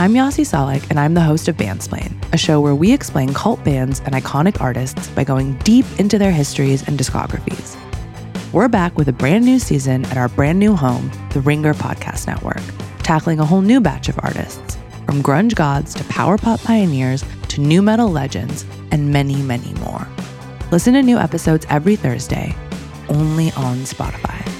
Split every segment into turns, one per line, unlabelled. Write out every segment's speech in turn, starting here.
I'm Yasi Salek, and I'm the host of Bandsplain, a show where we explain cult bands and iconic artists by going deep into their histories and discographies. We're back with a brand new season at our brand new home, the Ringer Podcast Network, tackling a whole new batch of artists, from grunge gods to power pop pioneers to new metal legends, and many, many more. Listen to new episodes every Thursday, only on Spotify.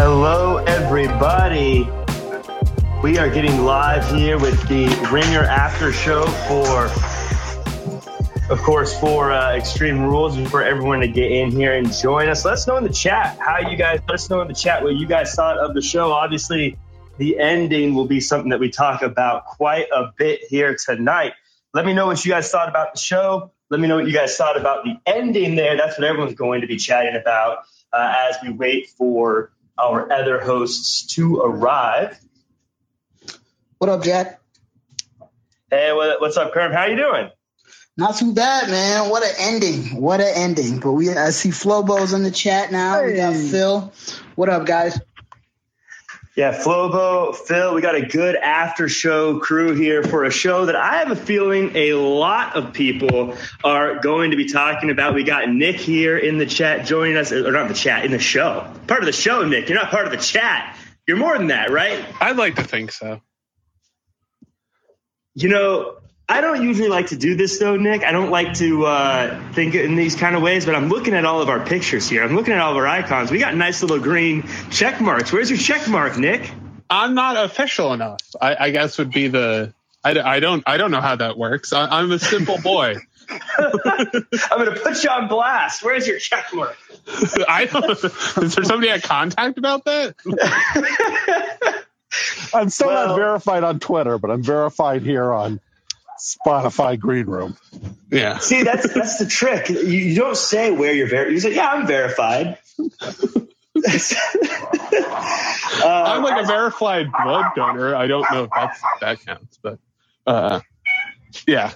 Hello, everybody. We are getting live here with the Ringer After Show for, of course, for uh, Extreme Rules and for everyone to get in here and join us. Let us know in the chat how you guys. Let us know in the chat what you guys thought of the show. Obviously, the ending will be something that we talk about quite a bit here tonight. Let me know what you guys thought about the show. Let me know what you guys thought about the ending there. That's what everyone's going to be chatting about uh, as we wait for our other hosts to arrive.
What up, Jack?
Hey, what, what's up, Kerm? How you doing?
Not too bad, man. What an ending. What an ending. But we I see Flobo's in the chat now. We got Phil. What up, guys?
Yeah, Flobo, Phil, we got a good after show crew here for a show that I have a feeling a lot of people are going to be talking about. We got Nick here in the chat joining us, or not the chat, in the show. Part of the show, Nick. You're not part of the chat. You're more than that, right?
I'd like to think so.
You know, I don't usually like to do this though, Nick. I don't like to uh, think in these kind of ways, but I'm looking at all of our pictures here. I'm looking at all of our icons. We got nice little green check marks. Where's your check mark, Nick?
I'm not official enough. I, I guess would be the. I, I don't. I don't know how that works. I, am a simple boy.
I'm going to put you on blast. Where's your check mark?
I don't. Is there somebody at contact about that?
I'm still well, not verified on Twitter, but I'm verified here on Spotify Green Room.
Yeah.
See, that's that's the trick. You, you don't say where you're verified. You say, "Yeah, I'm verified."
uh, I'm like a verified blood donor. I don't know if that's, that counts, but uh, yeah.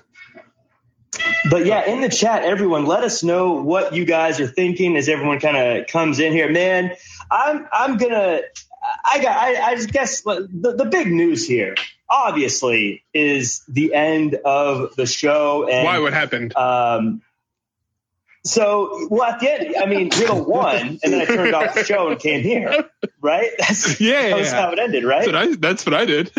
But yeah, in the chat, everyone, let us know what you guys are thinking as everyone kind of comes in here. Man, I'm I'm gonna. I got. I, I just guess the, the big news here obviously is the end of the show. And,
Why? What happened?
Um, so, well, at the end, I mean, Riddle won, and then I turned off the show and came here, right? That's,
yeah,
that was
yeah.
how it ended, right?
That's what I, that's what I did.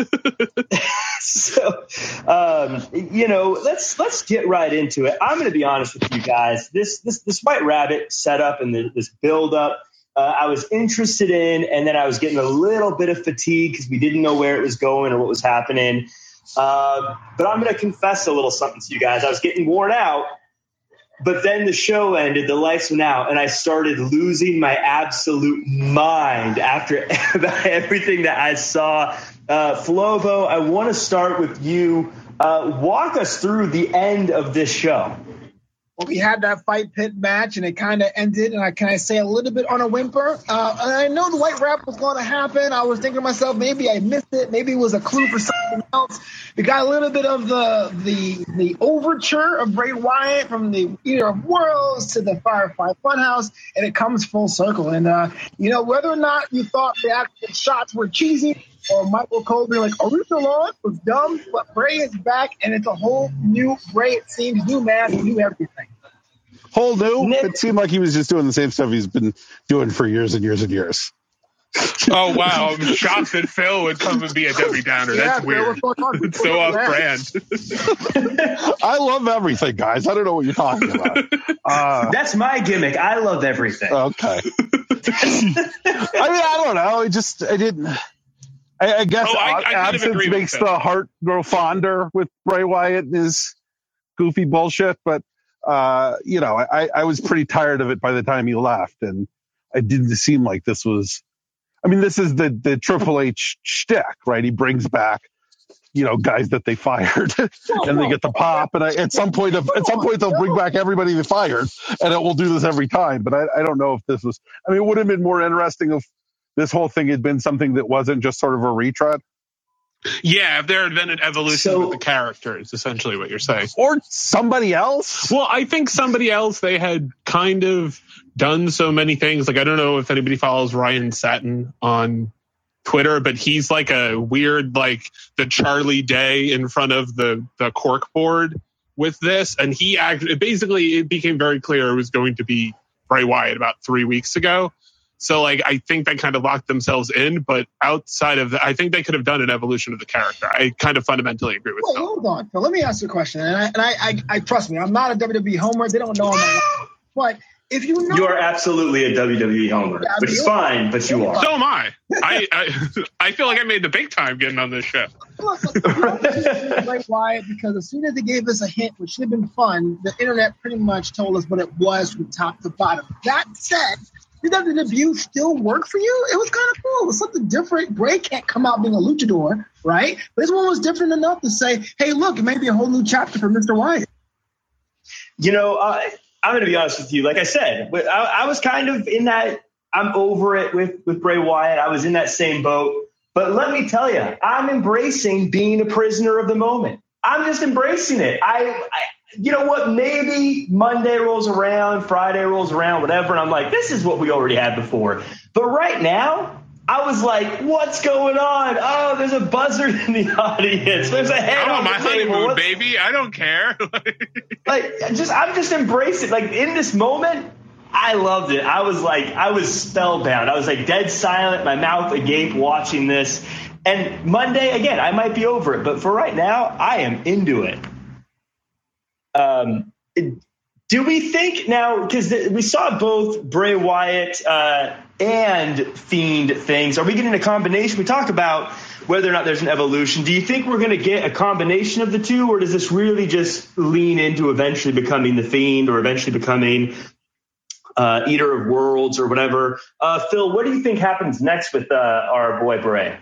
so, um, you know, let's let's get right into it. I'm going to be honest with you guys. This this this White Rabbit setup and the, this build up uh, I was interested in, and then I was getting a little bit of fatigue because we didn't know where it was going or what was happening. Uh, but I'm going to confess a little something to you guys. I was getting worn out, but then the show ended, the lights went out, and I started losing my absolute mind after everything that I saw. Uh, Flobo, I want to start with you. Uh, walk us through the end of this show
we had that fight pit match and it kind of ended. And I can I say a little bit on a whimper. Uh, and I know the white rap was going to happen. I was thinking to myself, maybe I missed it. Maybe it was a clue for something else. We got a little bit of the the the overture of Bray Wyatt from the Eater of Worlds to the Firefly Funhouse, and it comes full circle. And uh, you know, whether or not you thought the actual shots were cheesy or Michael Cole being like, "Are we still on?" was dumb, but Bray is back, and it's a whole new Bray. It seems new man, new everything.
Whole new. It seemed like he was just doing the same stuff he's been doing for years and years and years.
oh wow! Shots that Phil would come and be a Debbie Downer. That's
Yeah,
weird. It's so off brand.
I love everything, guys. I don't know what you're talking about. Uh,
That's my gimmick. I love everything.
okay. I mean, I don't know. I just I didn't. I, I guess
Oh, I- I
absence
agree with
makes
that.
the heart grow fonder with Bray Wyatt and his goofy bullshit. But uh, you know, I, I was pretty tired of it by the time he left, and it didn't seem like this was. I mean, this is the the Triple H shtick, right? He brings back, you know, guys that they fired, and they get the pop. And I, at some point, of, at some point, they'll bring back everybody they fired, and it will do this every time. But I, I don't know if this was. I mean, it would have been more interesting if this whole thing had been something that wasn't just sort of a retread,
Yeah, if there had been an evolution
So-
with the characters, essentially what you're saying.
or somebody else.
Well, I think somebody else they had kind of done so many things. Like I don't know if anybody follows Ryan Satin on Twitter, but he's like a weird like the Charlie Day in front of the the cork board with this, and he actually basically it became very clear it was going to be Bray Wyatt about three weeks ago. So like I think they kind of locked themselves in, but outside of that, I think they could have done an evolution of the character. I kind of fundamentally agree with
Wait,
Phil.
hold on, Phil. Let me ask you a question. And I, and I, I, I trust me, I'm not a WWE homer. They don't know I'm But if you know,
You are absolutely a WWE homer,
Yeah, I
which is fine, but you are.
So am I. I, I I feel like I made the big time getting on this show.
Look, look, you know this is Bray Wyatt because as soon as they gave us a hint, which should have been fun, the internet pretty much told us what it was from top to bottom. That said, did that debut still work for you? It was kind of cool. It was something different. Bray can't come out being a luchador, right? But this one was different enough to say, hey, look, it may be a whole new chapter for Mr. Wyatt.
You know, I, I'm going to be honest with you. Like I said, I, I was kind of in that. I'm over it with with Bray Wyatt. I was in that same boat. But let me tell you, I'm embracing being a prisoner of the moment. I'm just embracing it. I, I you know what? Maybe Monday rolls around, Friday rolls around, whatever, and I'm like, this is what we already had before. But right now, I was like, what's going on? Oh, there's a buzzard in the audience. There's a head
I'm
on
on my honeymoon,
What's-
baby. I don't care.
like just I'm just embracing like in this moment I loved it. I was like I was spellbound. I was like dead silent, my mouth agape watching this. And Monday again, I might be over it, but for right now, I am into it. Um do we think now because we saw both Bray Wyatt uh, and Fiend things? Are we getting a combination? We talk about whether or not there's an evolution. Do you think we're going to get a combination of the two, or does this really just lean into eventually becoming the Fiend or eventually becoming uh, Eater of Worlds or whatever? Uh, Phil, what do you think happens next with uh, our boy Bray?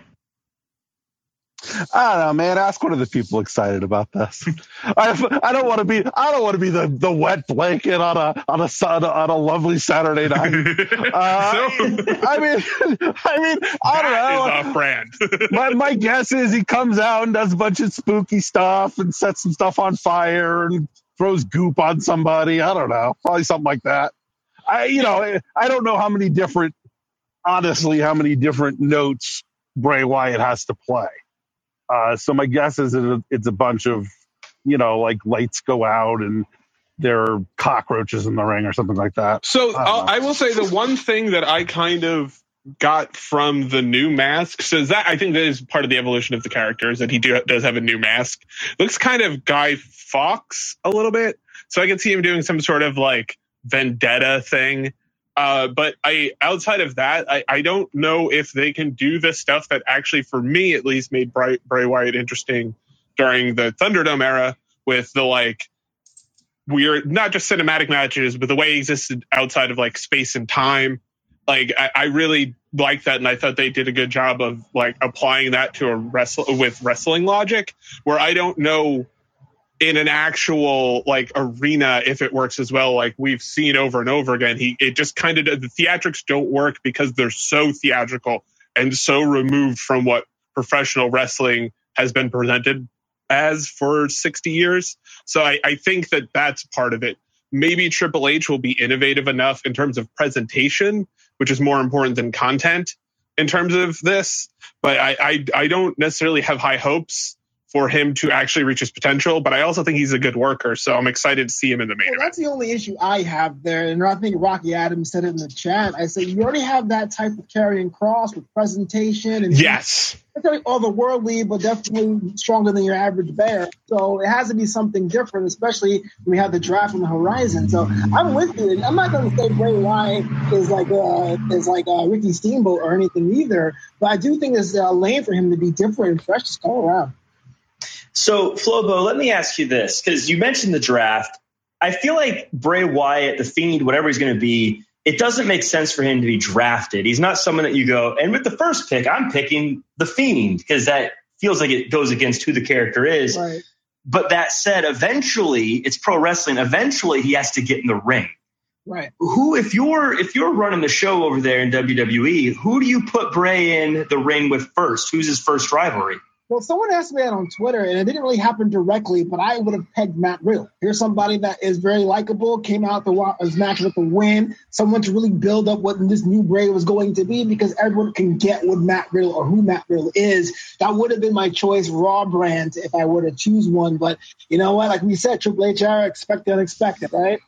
I don't know, man. Ask one of the people excited about this. I, I don't want to be. I don't want to be the, the wet blanket on a on a sun on a lovely Saturday night. Uh,
so
I mean, I mean, I don't know.
is brand.
my my guess is he comes out and does a bunch of spooky stuff and sets some stuff on fire and throws goop on somebody. I don't know, probably something like that. I you know I don't know how many different, honestly, how many different notes Bray Wyatt has to play. Uh, so my guess is it's a bunch of, you know, like lights go out and there are cockroaches in the ring or something like that.
So
I.
I will say the one thing that I kind of got from the new mask. So is that I think that is part of the evolution of the character is that he do, does have a new mask. Looks kind of Guy Fawkes a little bit. So I can see him doing some sort of like vendetta thing. Uh, but I outside of that, I, I don't know if they can do the stuff that actually, for me at least, made Bray, Bray Wyatt interesting during the Thunderdome era with the like weird, not just cinematic matches, but the way he existed outside of like space and time. Like I, I really like that, and I thought they did a good job of like applying that to a wrestle with wrestling logic, where I don't know in an actual like arena if it works as well. Like we've seen over and over again, he it just kind of the theatrics don't work because they're so theatrical and so removed from what professional wrestling has been presented as for 60 years. So I, I think that that's part of it. Maybe Triple H will be innovative enough in terms of presentation, which is more important than content in terms of this. But I, I, I don't necessarily have high hopes for him to actually reach his potential. But I also think he's a good worker, so I'm excited to see him in the main
well,
event.
That's the only issue I have there, and I think Rocky Adams said it in the chat. I said you already have that type of Karrion Kross with presentation and
yes,
all the worldly, but definitely stronger than your average bear. So it has to be something different, especially when we have the draft on the horizon. So I'm with you. And I'm not going to say Bray Wyatt is like uh, is like uh, Ricky Steamboat or anything either, but I do think there's a lane for him to be different and fresh to come around.
So, Flobo, let me ask you this because you mentioned the draft. I feel like Bray Wyatt, the Fiend, whatever he's going to be, it doesn't make sense for him to be drafted. He's not someone that you go, and with the first pick, I'm picking the Fiend because that feels like it goes against who the character is.
Right.
But that said, eventually, it's pro wrestling. Eventually, he has to get in the ring.
Right.
Who, if you're if you're running the show over there in WWE, who do you put Bray in the ring with first? Who's his first rivalry?
Well, someone asked me that on Twitter, and it didn't really happen directly, but I would have pegged Matt Riddle. Here's somebody that is very likable, came out the his match with a win, someone to really build up what this new Bray was going to be because everyone can get what Matt Riddle or who Matt Riddle is. That would have been my choice, Raw brand, if I were to choose one. But you know what? Like we said, Triple H expect the unexpected, right?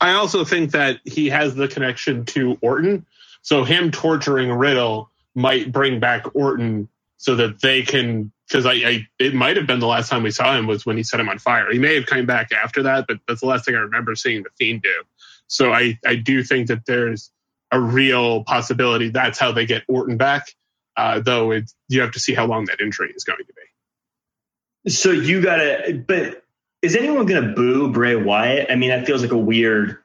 I also think that he has the connection to Orton. So him torturing Riddle might bring back Orton so that they can because I, I, it might have been the last time we saw him was when he set him on fire. He may have come back after that, but that's the last thing I remember seeing the Fiend do. So I I do think that there's a real possibility that's how they get Orton back. Uh, though it, you have to see how long that injury is going to be.
So you gotta, but is anyone gonna boo Bray Wyatt? I mean, that feels like a weird.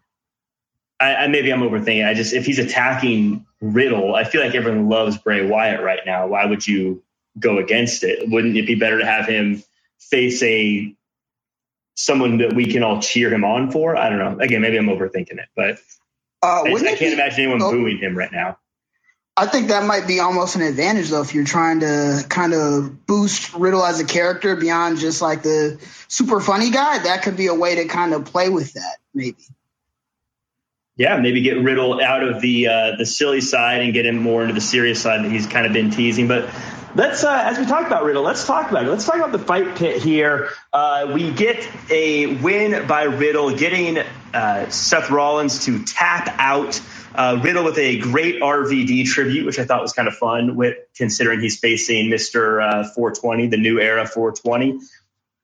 I, I maybe I'm overthinking. I just if he's attacking Riddle, I feel like everyone loves Bray Wyatt right now. Why would you go against it? Wouldn't it be better to have him face a someone that we can all cheer him on for? I don't know. Again, maybe I'm overthinking it, but
Uh,
I, I can't
be-
imagine anyone
oh,
booing him right now.
I think that might be almost an advantage though if you're trying to kind of boost Riddle as a character beyond just like the super funny guy. That could be a way to kind of play with that, maybe.
Yeah, maybe get Riddle out of the uh, the silly side and get him more into the serious side that he's kind of been teasing. But let's, uh, as we talk about Riddle, let's talk about it. Let's talk about the fight pit here. Uh, we get a win by Riddle, getting uh, Seth Rollins to tap out. Uh, Riddle with a great RVD tribute, which I thought was kind of fun, with considering he's facing Mister uh, 420, the new era 420.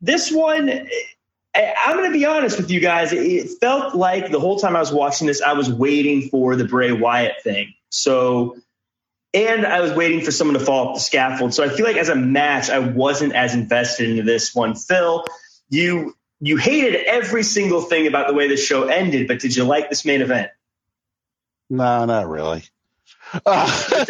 This one, I- I'm going to be honest with you guys. It felt like the whole time I was watching this, I was waiting for the Bray Wyatt thing. So, and I was waiting for someone to fall off the scaffold. So I feel like as a match, I wasn't as invested into this one. Phil, you you hated every single thing about the way the show ended, but did you like this main event?
No, not really. Uh, I,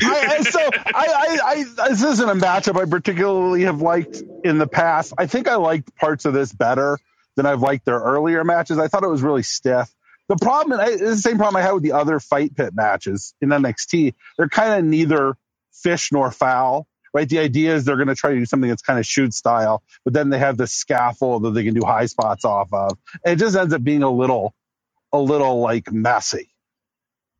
I, so I, I, I, this isn't a matchup I particularly have liked in the past. I think I liked parts of this better than I've liked their earlier matches. I thought it was really stiff. The problem, and I, the same problem I had with the other fight pit matches in NXT. They're kind of neither fish nor fowl, right? The idea is they're going to try to do something that's kind of shoot style, but then they have the scaffold that they can do high spots off of. And it just ends up being a little, a little like messy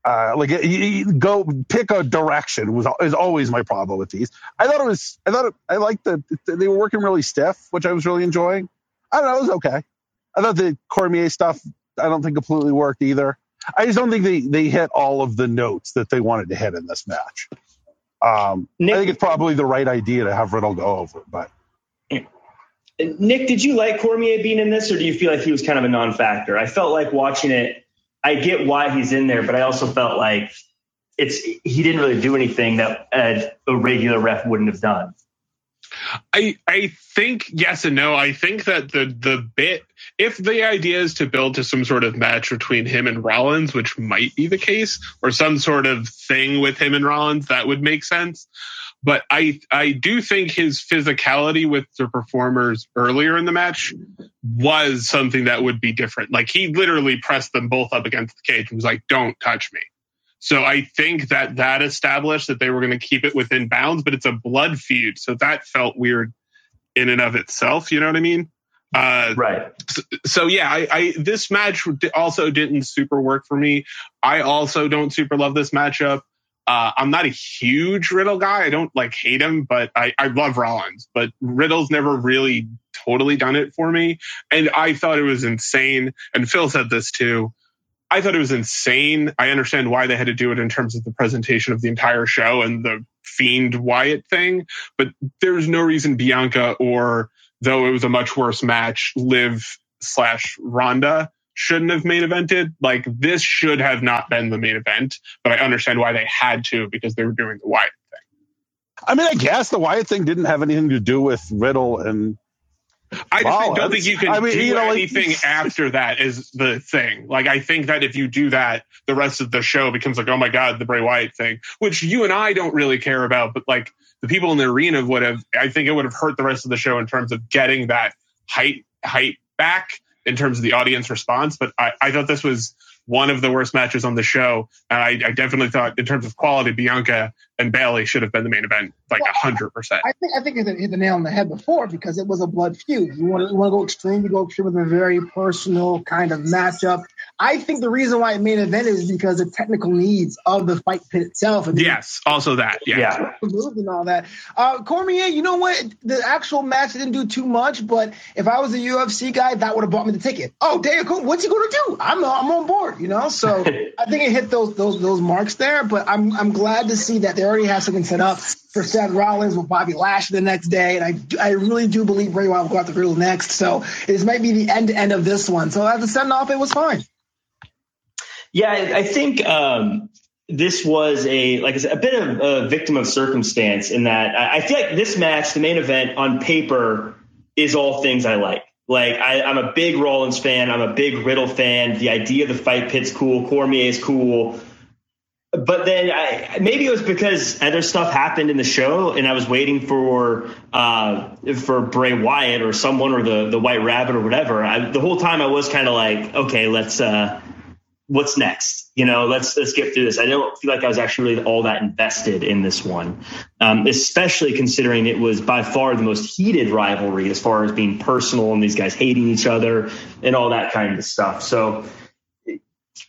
uh, like you, you go pick a direction was is always my problem with these. I thought it was I thought it, I liked the they were working really stiff, which I was really enjoying. I don't know, it was okay. I thought the Cormier stuff I don't think completely worked either. I just don't think they they hit all of the notes that they wanted to hit in this match. Um,
Nick-
I think it's probably the right idea to have Riddle go over, but
Nick, did you like Cormier being in this, or do you feel like he was kind of a non-factor? I felt like watching it. I get why he's in there, but I also felt like it's he didn't really do anything that a, a regular ref wouldn't have done.
I I think yes and no. I think that the the bit if the idea is to build to some sort of match between him and Rollins, which might be the case, or some sort of thing with him and Rollins, that would make sense. But I I do think his physicality with the performers earlier in the match was something that would be different. Like he literally pressed them both up against the cage and was like, "Don't touch me." So I think that that established that they were going to keep it within bounds, but it's a blood feud. So that felt weird in and of itself. You know what I mean?
Uh, right.
So, so yeah, I, I, this match also didn't super work for me. I also don't super love this matchup. Uh, I'm not a huge Riddle guy. I don't like hate him, but I, I love Rollins. But Riddle's never really totally done it for me. And I thought it was insane. And Phil said this too. I thought it was insane. I understand why they had to do it in terms of the presentation of the entire show and the Fiend Wyatt thing, but there's no reason Bianca or though it was a much worse match, Liv slash Ronda shouldn't have main evented. Like this should have not been the main event, but I understand why they had to because they were doing the Wyatt thing.
I mean, I guess the Wyatt thing didn't have anything to do with Riddle and
I just don't think you can I mean, do you know, anything like, after that is the thing. Like I think that if you do that, the rest of the show becomes like, oh my god, the Bray Wyatt thing, which you and I don't really care about, but like the people in the arena would have. I think it would have hurt the rest of the show in terms of getting that height height back in terms of the audience response. But I, I thought this was one of the worst matches on the show. And I, I, definitely thought, in terms of quality, Bianca and Bayley should have been the main event, like hundred well, percent.
I think I think it hit the nail on the head before because it was a blood feud. You want to, you want to go extreme, you go extreme with a very personal kind of matchup. I think the reason why it main event is because the technical needs of the fight pit itself.
And yes, also that. Yeah. yeah.
And all that. Uh, Cormier, you know what? The actual match didn't do too much, but if I was a UFC guy, that would have bought me the ticket. Oh, Daniel, what's he going to do? I'm, I'm on board, you know? So I think it hit those those those marks there, but I'm, I'm glad to see that they already have something set up for Seth Rollins with Bobby Lashley the next day. And I, I really do believe Bray Wyatt will go out the griddle next. So this might be the end to end of this one. So as a send off, it was fine.
Yeah, I think um, this was a like I said, a bit of a victim of circumstance in that I feel like this match, the main event on paper, is all things I like. Like I, am a big Rollins fan. I'm a big Riddle fan. The idea of the fight pit's cool. Cormier is cool. But then I, maybe it was because other stuff happened in the show, and I was waiting for uh, for Bray Wyatt or someone or the the White Rabbit or whatever. I, the whole time I was kind of like, okay, let's uh, what's next? You know, let's let's get through this. I don't feel like I was actually really all that invested in this one, um, especially considering it was by far the most heated rivalry as far as being personal and these guys hating each other and all that kind of stuff. So,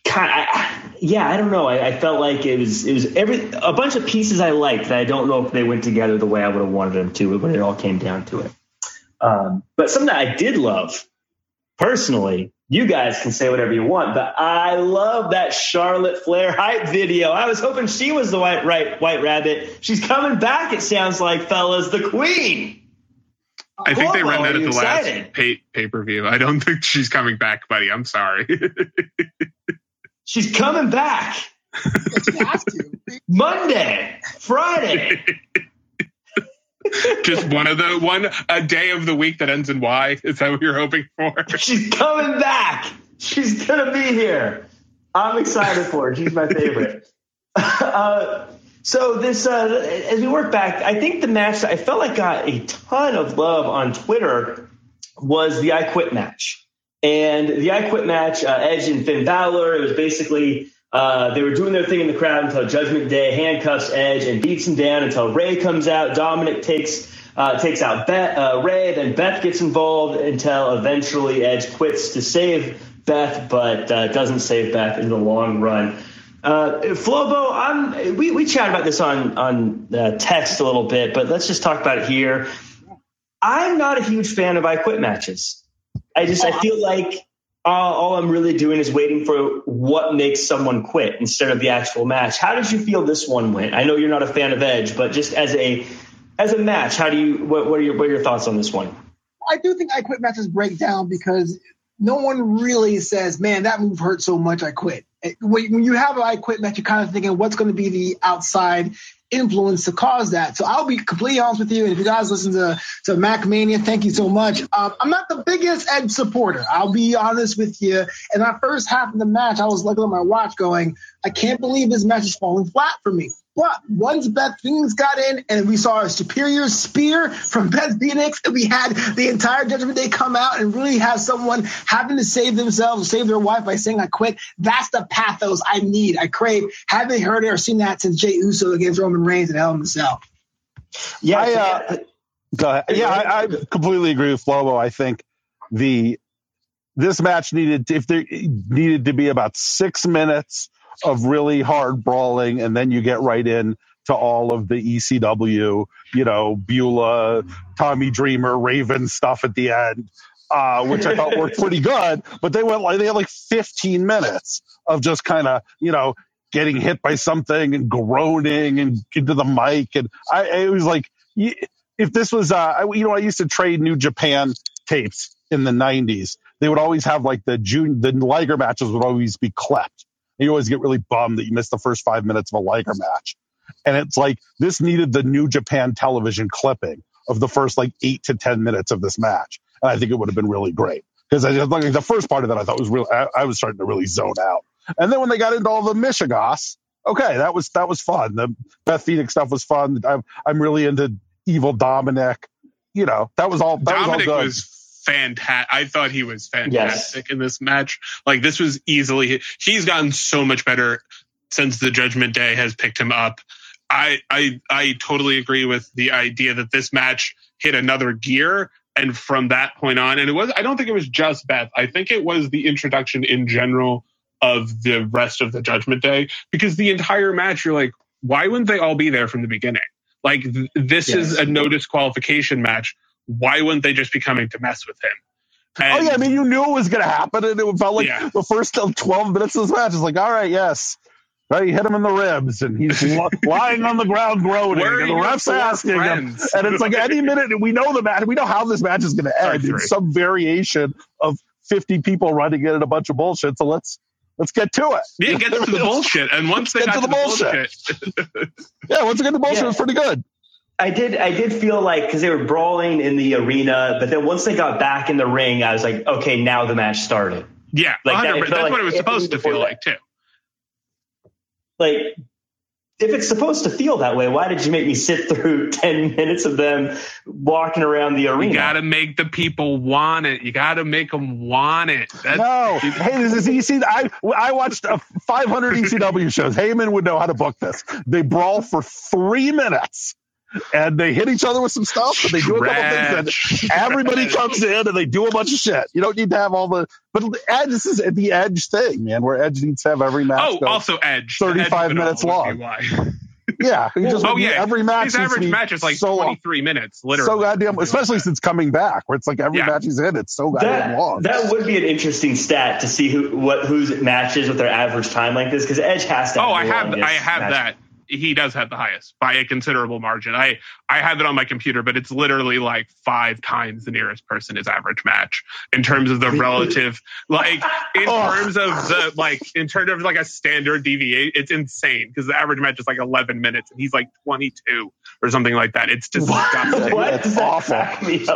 kind of, yeah, I don't know. I, I, felt like it was it was every a bunch of pieces I liked that I don't know if they went together the way I would have wanted them to when it all came down to it. Um, but something that I did love personally you guys can say whatever you want, but I love that Charlotte Flair hype video. I was hoping she was the white right white rabbit. She's coming back. It sounds like, fellas, the queen.
I think they ran that at the excited? last pay pay per view. I don't think she's coming back, buddy. I'm sorry.
she's coming back. Monday, Friday.
Just one of the one a day of the week that ends in Y. Is that what you're hoping for?
She's coming back. She's gonna be here. I'm excited for her. She's my favorite. Uh, so this, uh, as we work back, I think the match I felt like got a ton of love on Twitter was the I Quit match. And the I Quit match, uh, Edge and Finn Balor, it was basically uh, they were doing their thing in the crowd until Judgment Day handcuffs Edge and beats him down until Rey comes out. Dominic takes uh, takes out Beth, uh, Rey, then Beth gets involved until eventually Edge quits to save Beth, but uh, doesn't save Beth in the long run. Uh, Flobo, I'm, we, we chatted about this on on uh, text a little bit, but let's just talk about it here. I'm not a huge fan of I Quit matches. I just I feel like all I'm really doing is waiting for what makes someone quit instead of the actual match. How did you feel this one went? I know you're not a fan of Edge, but just as a as a match, how do you what, what are your what are your thoughts on this one?
I do think I quit matches break down because no one really says, "Man, that move hurt so much, I quit." When you have an I quit match, you're kind of thinking, "What's going to be the outside influence to cause that. So I'll be completely honest with you. And if you guys listen to, to Mac Mania, thank you so much. Um, I'm not the biggest Edge supporter. I'll be honest with you. In that first half of the match, I was looking at my watch going, I can't believe this match is falling flat for me. But once Beth Phoenix got in and we saw a superior spear from Beth Phoenix, and we had the entire Judgment Day come out and really have someone having to save themselves, save their wife by saying, I quit. That's the pathos I need, I crave. Haven't heard it or seen that since Jey Uso against Roman Reigns and Hell in the Cell.
Yeah,
I, uh, go ahead. Yeah, I, I completely agree with Flobo. I think the this match needed if there needed to be about six minutes of really hard brawling, and then you get right in to all of the ECW, you know, Beulah, Tommy Dreamer, Raven stuff at the end, uh, which I thought worked pretty good. But they went like they had like 15 minutes of just kind of you know getting hit by something and groaning and into the mic, and I it was like if this was uh, I, you know I used to trade New Japan tapes in the 90s they would always have like the June, the Liger matches would always be clipped. You always get really bummed that you missed the first five minutes of a Liger match. And it's like this needed the New Japan television clipping of the first like eight to 10 minutes of this match. And I think it would have been really great because I just like the first part of that I thought was real. I, I, was starting to really zone out. And then when they got into all the Michigas, okay, that was that was fun. The Beth Phoenix stuff was fun. I'm I'm really into Evil Dominic. You know, that was all. That
Dominic
was, all good.
was fantastic. I thought he was fantastic yes. in this match. Like this was easily he's gotten so much better since the Judgment Day has picked him up. I I I totally agree with the idea that this match hit another gear and from that point on and it was I don't think it was just Beth. I think it was the introduction in general of the rest of the Judgment Day because the entire match you're like why wouldn't they all be there from the beginning? Like th- this yes. is a no disqualification match why wouldn't they just be coming to mess with him?
And, oh yeah, I mean you knew it was going to happen, and it felt like yeah. the first um, twelve minutes of this match is like, all right, yes, right, you hit him in the ribs, and he's lying on the ground groaning, and the ref's asking friends? him, and it's like any minute we know the match, we know how this match is going to end. It's some variation of fifty people running in and a bunch of bullshit. So let's let's get to it.
Yeah, get to the bullshit, and once they got to the, the bullshit,
bullshit. yeah, once they get to the bullshit, yeah. it's pretty good.
I did. I did feel like because they were brawling in the arena, but then once they got back in the ring, I was like, okay, now the match started.
Yeah, like that, that's like what it was supposed to feel like too.
Like, if it's supposed to feel that way, why did you make me sit through ten minutes of them walking around the arena?
You got to make the people want it. You got to make them want it.
That's, no, hey, this is easy. I I watched uh, 500 ECW shows. Heyman would know how to book this. They brawl for three minutes and they hit each other with some stuff, and they do a couple things, and everybody comes in and they do a bunch of shit. You don't need to have all the, but Edge, this is the Edge thing, man, where Edge needs to have every match.
Oh, also Edge,
thirty-five
Edge
minutes long. yeah, he just, oh yeah, every match.
His average match is like so twenty-three long. minutes, literally.
So goddamn, especially since coming back, where it's like every yeah. match he's in, it's so goddamn
that,
long.
That would be an interesting stat to see who what whose matches with their average time like this, because Edge has to.
oh, I have, I have match. that he does have the highest by a considerable margin. I I have it on my computer, but it's literally like five times the nearest person his average match in terms of the relative, like in oh. terms of the like in terms of like a standard deviate. It's insane because the average match is like 11 minutes and he's like 22 or something like that. It's disgusting.
what? It's awful.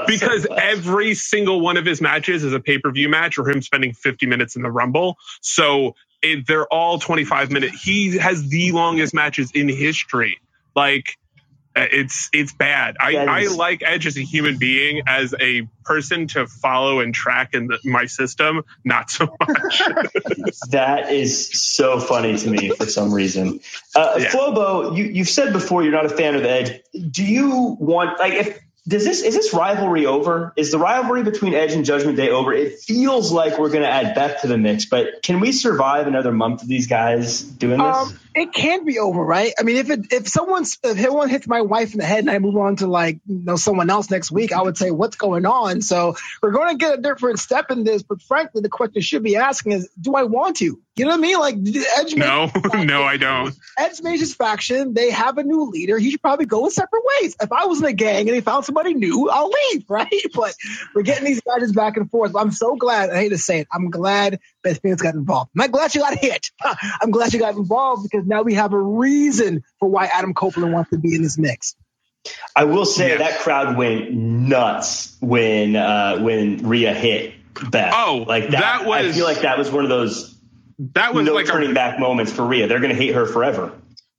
Because so every single one of his matches is a pay per view match or him spending 50 minutes in the Rumble. So it, they're all 25 minute. He has the longest matches in history. Like uh, it's it's bad. I, I like Edge as a human being, as a person to follow and track in the, my system. Not so much.
that is so funny to me for some reason. Uh, yeah. Flobo, you you've said before you're not a fan of Edge. Do you want like if does this is this rivalry over? Is the rivalry between Edge and Judgment Day over? It feels like we're going to add Beth to the mix, but can we survive another month of these guys doing this? Um,
it can't be over, right? I mean, if it if someone's if someone hits my wife in the head and I move on to like you know someone else next week, I would say what's going on. So we're going to get a different step in this, but frankly, the question should be asking is, do I want to? You know what I mean? Like Edge.
No, no, I don't.
Edge made his faction. They have a new leader. He should probably go in separate ways. If I was in a gang and he found somebody new, I'll leave, right? But we're getting these guys back and forth. I'm so glad. I hate to say it. I'm glad Beth Phoenix got involved. I'm not glad she got hit. I'm glad she got involved because now we have a reason for why Adam Copeland wants to be in this mix.
I will say yeah. that crowd went nuts when uh, when Rhea hit Beth.
Oh, like that, that, was.
I feel like that was one of those
that was
no
like
turning
a,
back moments for Rhea. They're going to hate her forever.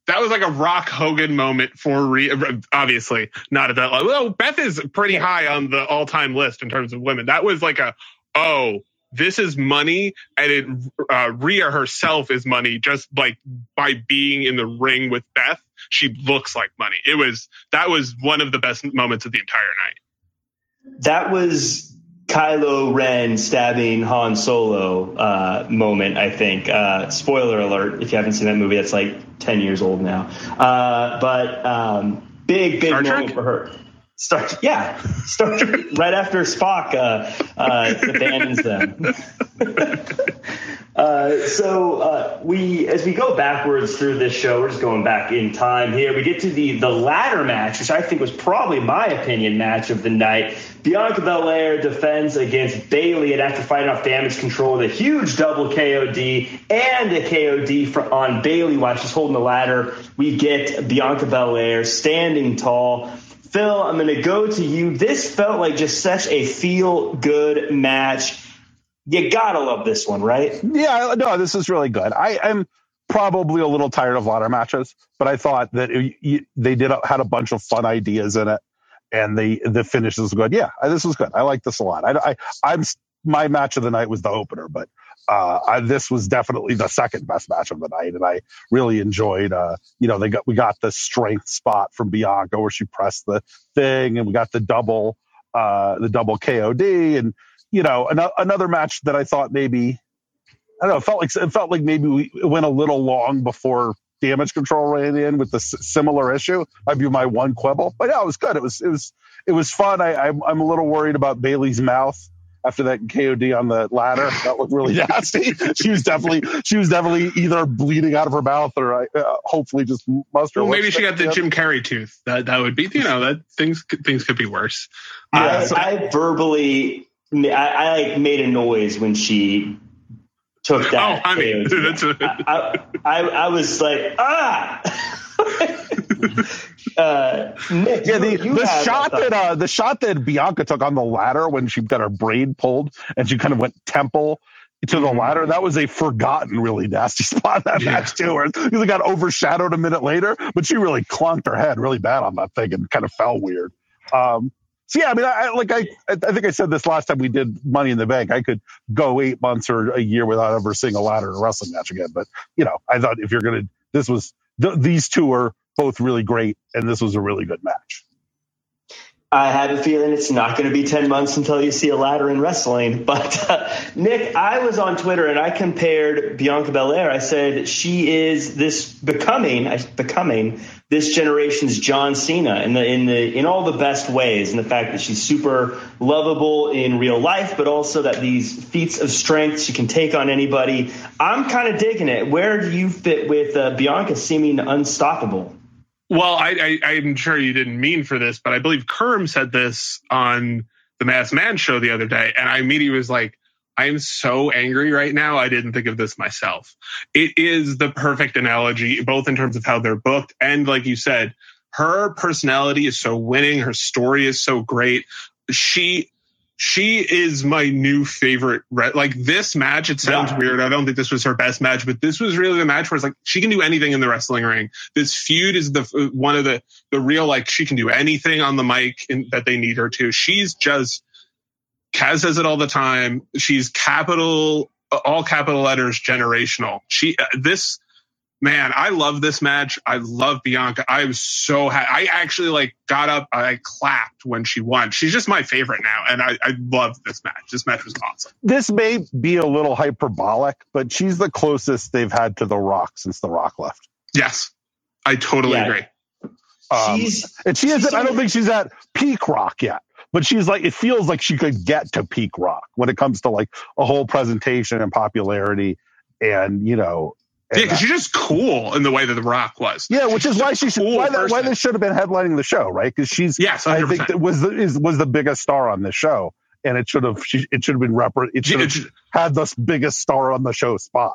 that was like a Rock Hogan moment for re- obviously not at that level. Well, Beth is pretty high on the all time list in terms of women. That was like a oh this is money and it uh, Rhea herself is money just like by being in the ring with Beth she looks like money. It was that was one of the best moments of the entire night.
That was Kylo Ren stabbing Han Solo uh, moment I think. Uh, spoiler alert if you haven't seen that movie that's like 10 years old now. Uh, but um, big big
Star
moment
Trek?
for her Star, yeah, Star Trek, right after Spock uh, uh, abandons them. uh, so uh, we, as we go backwards through this show, we're just going back in time here. We get to the the ladder match, which I think was probably my opinion match of the night. Bianca Belair defends against Bayley, and after fighting off damage control with a huge double KOD and a KOD for, on Bayley while she's holding the ladder, we get Bianca Belair standing tall. Phil, I'm going to go to you. This felt like just such a feel good match. You gotta love this one, right?
Yeah, no, this is really good. I am probably a little tired of ladder matches, but I thought that it, you, they did had a bunch of fun ideas in it, and the the finish was good. Yeah, this was good. I like this a lot. I, I am my match of the night was the opener, but uh, I, this was definitely the second best match of the night, and I really enjoyed. Uh, you know, they got we got the strength spot from Bianca where she pressed the thing, and we got the double uh, the double KOD, and you know, an- another match that I thought maybe I don't know, it felt like it felt like maybe we went a little long before damage control ran in with the s- similar issue. Might be my one quibble, but yeah, it was good. It was it was it was fun. I, I'm I'm a little worried about Bayley's mouth after that KOD on the ladder. That looked really nasty. she was definitely she was definitely either bleeding out of her mouth or uh, hopefully just mustard.
well, maybe she got the Jim Carrey tooth. That that would be you know that things things could be worse.
I,
Uh, so-
I verbally, I, I like made a noise when she took that.
Oh, I mean,
KOD.
that's a-
I, I, I was like, ah. uh, Nick,
Yeah, the,
you- you
the shot that uh, the shot that Bianca took on the ladder when she got her braid pulled and she kind of went temple to the ladder, that was a forgotten, really nasty spot that
Mm-hmm. Yeah.
match too. Where it got overshadowed a minute later, but she really clunked her head really bad on that thing and kind of fell weird. Um, so yeah, I mean, I, I like I I think I said this last time we did Money in the Bank. I could go eight months or a year without ever seeing a ladder in a wrestling match again. But you know, I thought if you're gonna, this was th- these two are both really great, and this was a really good match.
I have a feeling it's not going to be 10 months until you see a ladder in wrestling. But uh, Nick, I was on Twitter and I compared Bianca Belair. I said she is this becoming, becoming this generation's John Cena in the in the in all the best ways. And the fact that she's super lovable in real life, but also that these feats of strength she can take on anybody. I'm kind of digging it. Where do you fit with uh, Bianca seeming unstoppable?
Well, I, I, I'm sure you didn't mean for this, but I believe Kerm said this on the Masked Man show the other day, and I immediately was like, I am so angry right now. I didn't think of this myself. It is the perfect analogy, both in terms of how they're booked and, like you said, her personality is so winning. Her story is so great. She she is my new favorite. Re- like this match, it sounds
Yeah.
weird. I don't think this was her best match, but this was really the match where it's like she can do anything in the wrestling ring. This feud is the one of the the real like she can do anything on the mic in, that they need her to. She's just Kaz says it all the time. She's capital all capital letters generational. She uh, this man, I love this match. I love Bianca. I was so happy. I actually like got up. I clapped when she won. She's just my favorite now, and I, I love this match. This match was awesome.
This may be a little hyperbolic, but she's the closest they've had to The Rock since The Rock left.
Yes, I totally
Yeah.
agree.
Um,
She's
and she isn't, I don't think she's at peak rock yet, but she's like, it feels like she could get to peak rock when it comes to like a whole presentation and popularity and, you know, and,
Yeah, because she's just cool in the way that The Rock was.
yeah, which is why she should,
Cool
why, that, why this should have been headlining the show, right? Because she's,
Yes,
I
100%.
think that was the, is, was the biggest star on the show. And it should have, she, it should have been repre- it should have had the biggest star on the show spot.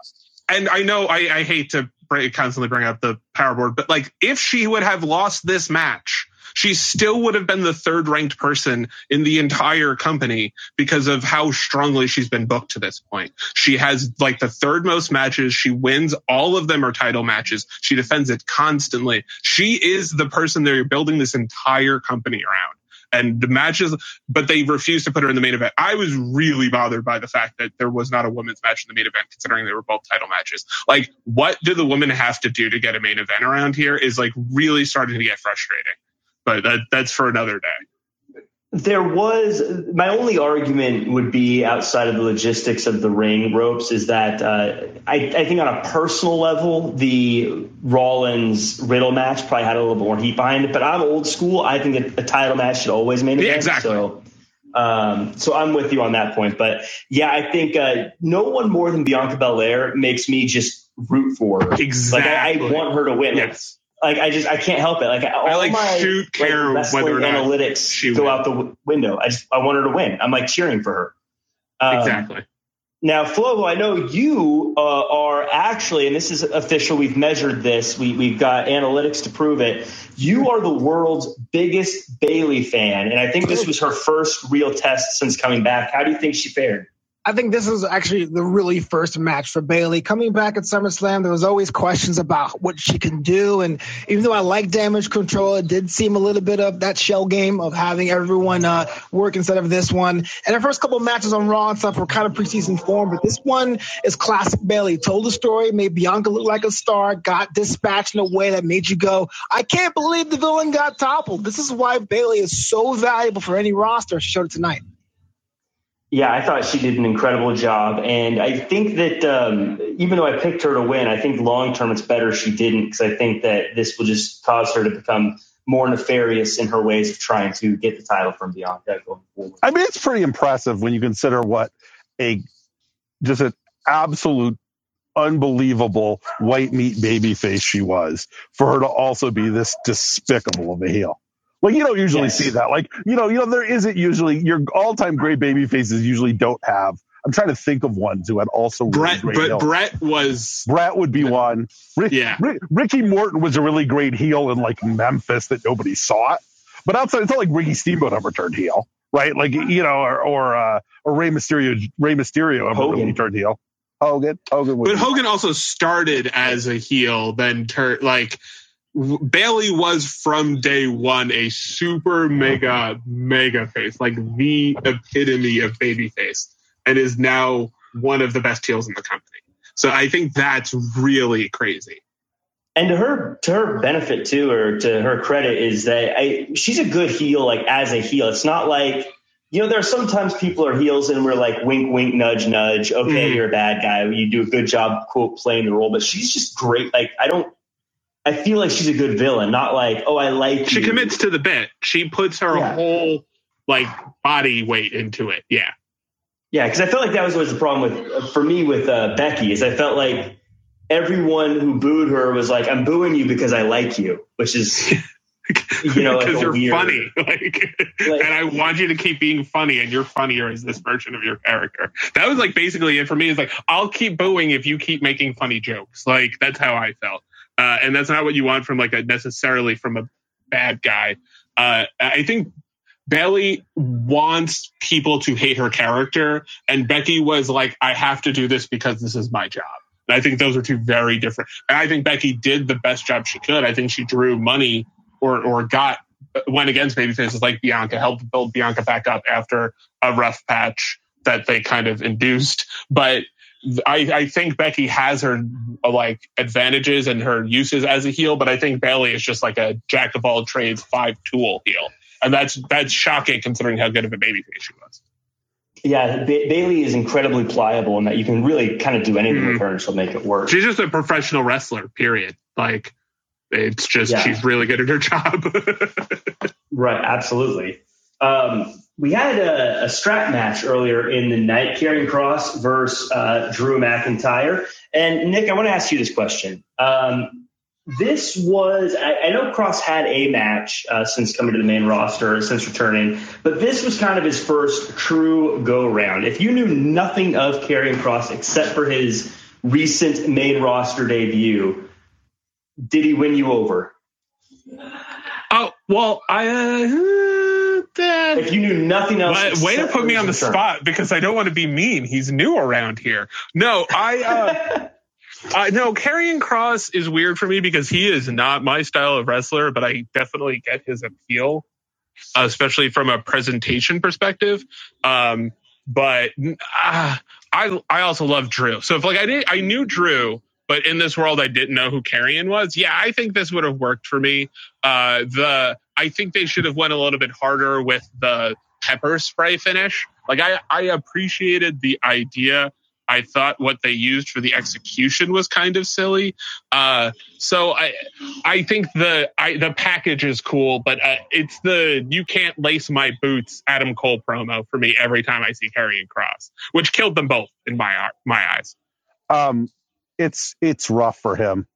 and I know I, I hate to bring, constantly bring up the power board, but like if she would have lost this match she still would have been the third ranked person in the entire company because of how strongly she's been booked to this point. She has like the third most matches. She wins. All of them are title matches. She defends it constantly. She is the person they're building this entire company around and the matches, but they refused to put her in the main event. I was really bothered by the fact that there was not a women's match in the main event, considering they were both title matches. Like, what do the women have to do to get a main event around here is like really starting to get frustrating. But that, that's for another day.
There was my only argument would be outside of the logistics of the ring ropes is that uh, I, I, think on a personal level the Rollins Riddle match probably had a little more heat behind it. But I'm old school. I think a, a title match should always main event.
Yeah, exactly.
So, um, so I'm with you on that point. But yeah, I think uh, no one more than Bianca Belair makes me just root for her.
Exactly.
Like I, I want her to win.
Yes
like I just I can't help it. Like all
I like
my
shoot care
like,
whether or not
analytics
she
go
wins.
out the w- window. I just I want her to win. I'm like cheering for her. Um,
exactly.
Now, Flo, I know you uh, are actually, and this is official. We've measured this. We, we've got analytics to prove it. You are the world's biggest Bayley fan, and I think this was her first real test since coming back. How do you think she fared?
I think this is actually the really first match for Bayley. Coming back at SummerSlam, there was always questions about what she can do. And even though I like damage control, it did seem a little bit of that shell game of having everyone uh, work instead of this one. And her first couple of matches on Raw and stuff were kind of preseason form, but this one is classic Bayley. Told the story, made Bianca look like a star, got dispatched in a way that made you go, I can't believe the villain got toppled. This is why Bayley is so valuable for any roster. She showed it tonight.
Yeah, I thought she did an incredible job, and I think that um, even though I picked her to win, I think long term it's better she didn't because I think that this will just cause her to become more nefarious in her ways of trying to get the title from Bianca going forward.
I mean, it's pretty impressive when you consider what a just an absolute unbelievable white meat baby face she was for her to also be this despicable of a heel. Like you don't usually
Yes.
see that. Like you know, you know, there isn't usually your all-time great baby faces usually don't have. I'm trying to think of ones who had also really
Brett,
great
but. Brett was
Brett would be one. Rick,
Yeah.
Rick- Ricky Morton was a really great heel in like Memphis that nobody saw it. But outside, it's not like Ricky Steamboat ever turned heel, right? Like you know, or or, uh, or Rey Mysterio, Rey Mysterio ever
Hogan.
really turned heel. Hogan, Hogan, would
But Hogan also started as a heel, then turned like Bayley was from day one a super mega mega face, like the epitome of baby face, and is now one of the best heels in the company. So I think that's really crazy.
And to her to her benefit too, or to her credit, is that I, she's a good heel. Like as a heel, it's not like you know. There are sometimes people are heels and we're like wink, wink, nudge, nudge. Okay,
Mhm.
you're a bad guy. You do a good job, quote, playing the role. But she's just great. Like I don't. I feel like she's a good villain, not like oh I like.
She
you.
commits to the bit. She puts her
Yeah.
whole like body weight into it. Yeah.
Yeah, because I felt like that was always the problem with for me with uh, Becky is I felt like everyone who booed her was like I'm booing you because I like you, which is you know
because
a
you're
weird-
funny like,
Like-
and i want you to keep being funny and you're funnier as this version of your character that was like basically it for me is like i'll keep booing if you keep making funny jokes like that's how i felt uh, and that's not what you want from like a necessarily from a bad guy uh, i think Bayley wants people to hate her character, and Becky was like, I have to do this because this is my job. And I think those are two very different. And I think Becky did the best job she could. I think she drew money or or got went against babyfaces like Bianca, helped build Bianca back up after a rough patch that they kind of induced. But I, I think Becky has her uh, like advantages and her uses as a heel, but I think Bayley is just like a jack of all trades, five tool heel, and that's that's shocking considering how good of a babyface she was.
Yeah, ba- Bayley is incredibly pliable in that you can really kind of do anything with her and she'll make it work.
She's just a professional wrestler. Period. Like it's just
Yeah.
she's really good at her job.
Right, absolutely. Um, we had a, a strap match earlier in the night, Karrion Kross versus uh, Drew McIntyre. And Nick, I want to ask you this question. Um, this was, I, I know Kross had a match uh, since coming to the main roster, since returning, but this was kind of his first true go round. If you knew nothing of Karrion Kross except for his recent main roster debut, did he win you over?
Oh, Well, I. Uh,
if you knew nothing else,
way, way to put me on the term. spot because I don't want to be mean. He's new around here. No, I. Uh, uh, no, Karrion Kross is weird for me because he is not my style of wrestler, but I definitely get his appeal, especially from a presentation perspective. Um, but uh, I I also love Drew. So if like I did I knew Drew, but in this world I didn't know who Karrion was. Yeah, I think this would have worked for me. Uh, the I think they should have went a little bit harder with the pepper spray finish. Like I I appreciated the idea I thought what they used for the execution was kind of silly. Uh, so I, I think the I, the package is cool, but uh, it's the you can't lace my boots Adam Cole promo for me every time I see Karrion Kross, which killed them both in my my eyes.
Um, it's it's rough for him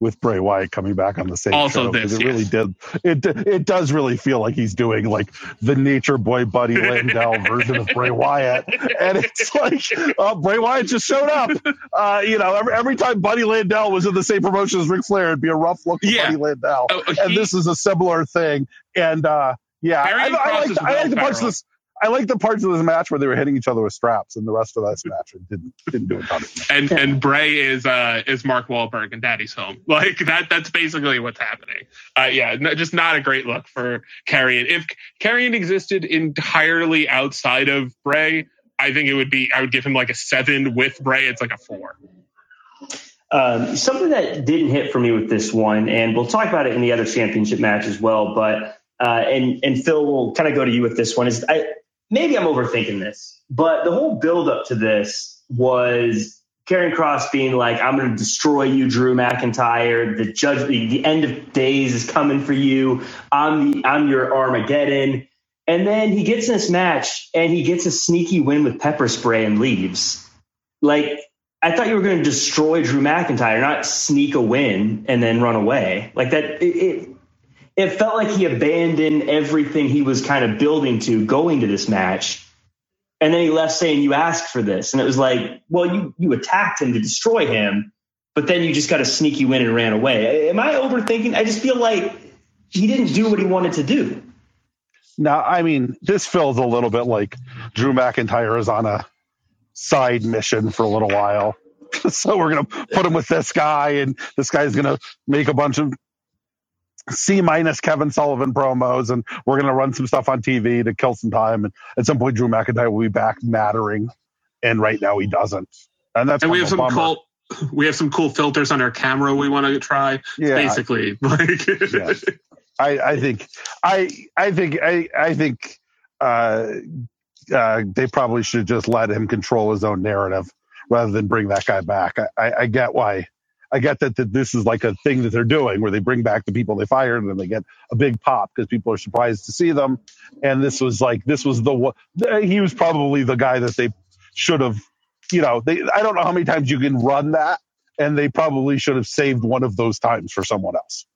with Bray Wyatt coming back on the same also show. This, it yes. really did. It it does really feel like he's doing like the Nature Boy Buddy Landell version of Bray Wyatt, and it's like uh, Bray Wyatt just showed up. Uh, you know, every, every time Buddy Landell was in the same promotion as Ric Flair, it'd be a rough look yeah. Buddy Landell, oh, he, and this is a similar thing. And uh, yeah, I, I, like I like to punch this. I like the parts of this match where they were hitting each other with straps, and the rest of this match didn't didn't do a ton of
And and Bray is uh is Mark Wahlberg and Daddy's Home. Like that that's basically what's happening. Uh, yeah, no, just not a great look for Karrion. If Karrion existed entirely outside of Bray, I think it would be I would give him like a seven. With Bray, it's like a four.
Um, something that didn't hit for me with this one, and we'll talk about it in the other championship match as well, but uh, and and Phil will kind of go to you with this one. Is I maybe I'm overthinking this, but the whole build up to this was Karrion Kross being like, I'm going to destroy you, Drew McIntyre. The judge, the, end of days is coming for you. I'm the, I'm your Armageddon. And then he gets in this match and he gets a sneaky win with pepper spray and leaves. Like, I thought you were going to destroy Drew McIntyre, not sneak a win and then run away. Like that, it it felt like he abandoned everything he was kind of building to going to this match. And then he left saying, You asked for this. And it was like, Well, you, you attacked him to destroy him, but then you just got a sneaky win and ran away. Am I overthinking? I just feel like he didn't do what he wanted to do.
Now, I mean, this feels a little bit like Drew McIntyre is on a side mission for a little while. so we're going to put him with this guy, and this guy's going to make a bunch of C minus Kevin Sullivan promos, and we're going to run some stuff on TV to kill some time. And at some point, Drew McIntyre will be back mattering, and right now he doesn't. And that's
and we have some cool we have some cool filters on our camera we want to try. Yeah, basically, like
yes. I, I think I I think I I think uh, uh, they probably should just let him control his own narrative rather than bring that guy back. I, I, I get why I get that, that this is like a thing that they're doing where they bring back the people they fired and then they get a big pop because people are surprised to see them. And this was like, this was the, one, he was probably the guy that they should have, you know, they, I don't know how many times you can run that and they probably should have saved one of those times for someone else.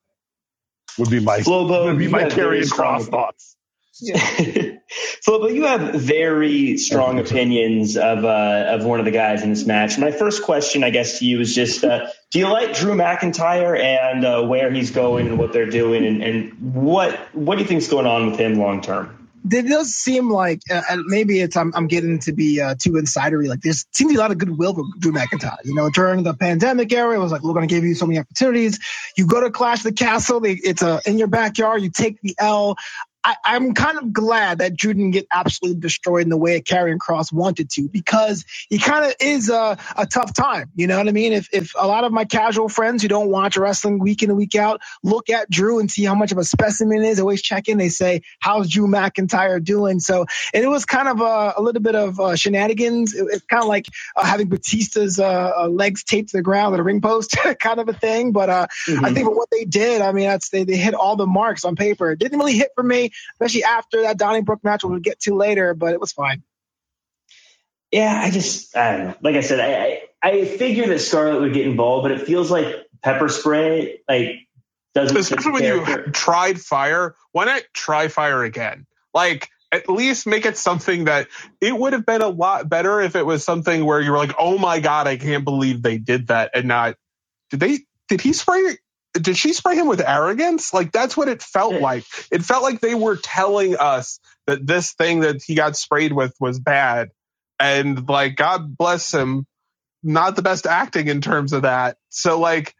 Would be my, Flobo, would be my Karrion Kross thoughts.
Yeah. but you have very strong opinions of uh, of one of the guys in this match. My first question, I guess, to you is just: uh, Do you like Drew McIntyre and uh, where he's going and what they're doing, and, and what what do you think is going on with him long term?
It does seem like, uh, and maybe it's I'm, I'm getting to be uh, too insidery. Like there seems to be a lot of goodwill for Drew McIntyre. You know, during the pandemic era, it was like we're going to give you so many opportunities. You go to Clash the Castle, they, it's a in your backyard. You take the L. I, am kind of glad that Drew didn't get absolutely destroyed in the way Karrion Kross wanted to, because he kind of is a, a tough time. You know what I mean? If, if a lot of my casual friends who don't watch wrestling week in and week out look at Drew and see how much of a specimen he is, always check in. They say, "How's Drew McIntyre doing?" So it was kind of a, a little bit of uh, shenanigans. It, it's kind of like uh, having Batista's uh, uh, legs taped to the ground at a ring post, kind of a thing. But uh, mm-hmm. I think what they did, I mean, that's they, they hit all the marks on paper. It didn't really hit for me especially after that Donnybrook match, we'll get to later, but it was fine.
Yeah, I just, I don't know. Like I said, I, I, I figured that Scarlett would get involved, but it feels like pepper spray, like, doesn't.
Especially when you tried fire. Why not try fire again? Like, at least make it something that it would have been a lot better if it was something where you were like, oh my God, I can't believe they did that. And not, did they, did he spray did she spray him with arrogance? Like that's what it felt like. It felt like they were telling us that this thing that he got sprayed with was bad. And like God bless him, not the best acting in terms of that. So like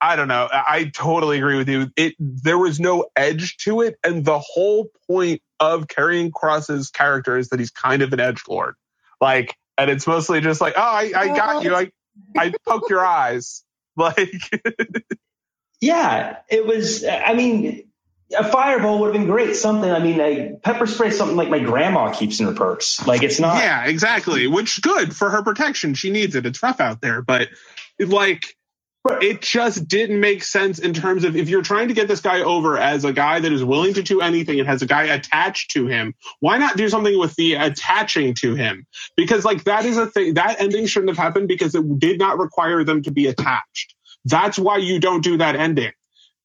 I don't know. I totally agree with you. It there was no edge to it, and the whole point of Karrion Kross's character is that he's kind of an edge lord. Like, and it's mostly just like, oh, I, I got you. I I poked your eyes. Like,
yeah, it was. I mean, a fireball would have been great. Something. I mean, a pepper spray, something like my grandma keeps in her purse. Like, it's not.
Yeah, exactly. Which good for her protection. She needs it. It's rough out there, but like it just didn't make sense in terms of if you're trying to get this guy over as a guy that is willing to do anything and has a guy attached to him, why not do something with the attaching to him? Because like that is a thing that ending shouldn't have happened because it did not require them to be attached. That's why you don't do that ending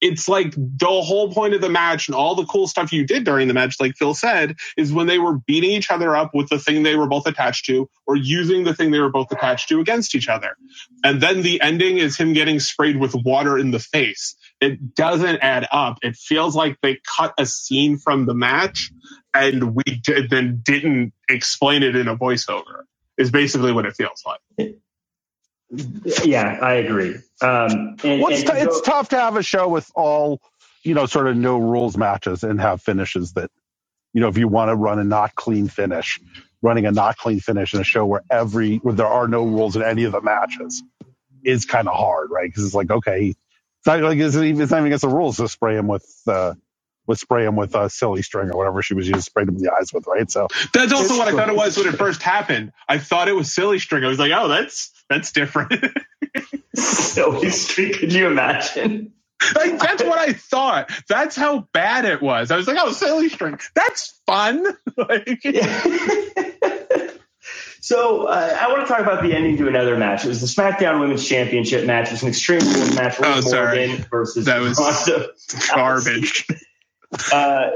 it's like the whole point of the match and all the cool stuff you did during the match, like Phil said, is when they were beating each other up with the thing they were both attached to or using the thing they were both attached to against each other. And then the ending is him getting sprayed with water in the face. It doesn't add up. It feels like they cut a scene from the match and we did, then didn't explain it in a voiceover, is basically what it feels like.
Yeah, I agree. Um,
and, well, it's, t- it's tough to have a show with all, you know, sort of no rules matches and have finishes that, you know, if you want to run a not clean finish, running a not clean finish in a show where every where there are no rules in any of the matches is kind of hard, right? Because it's like, okay, it's not like it's, it's not even against the rules to spray him with. Uh, with spray him with a silly string or whatever she was using, sprayed him in the eyes with, right? So
that's also what I thought it was when it first happened. I thought it was silly string. I was like, oh, that's that's different.
silly string. Could you imagine?
Like, that's what I thought. That's how bad it was. I was like, oh, silly string. That's fun. like,
So uh, I want to talk about the ending to another match. It was the SmackDown Women's Championship match. It was an Extreme Rules match.
Oh, Morgan sorry.
versus
that was
Ronda.
garbage.
Uh,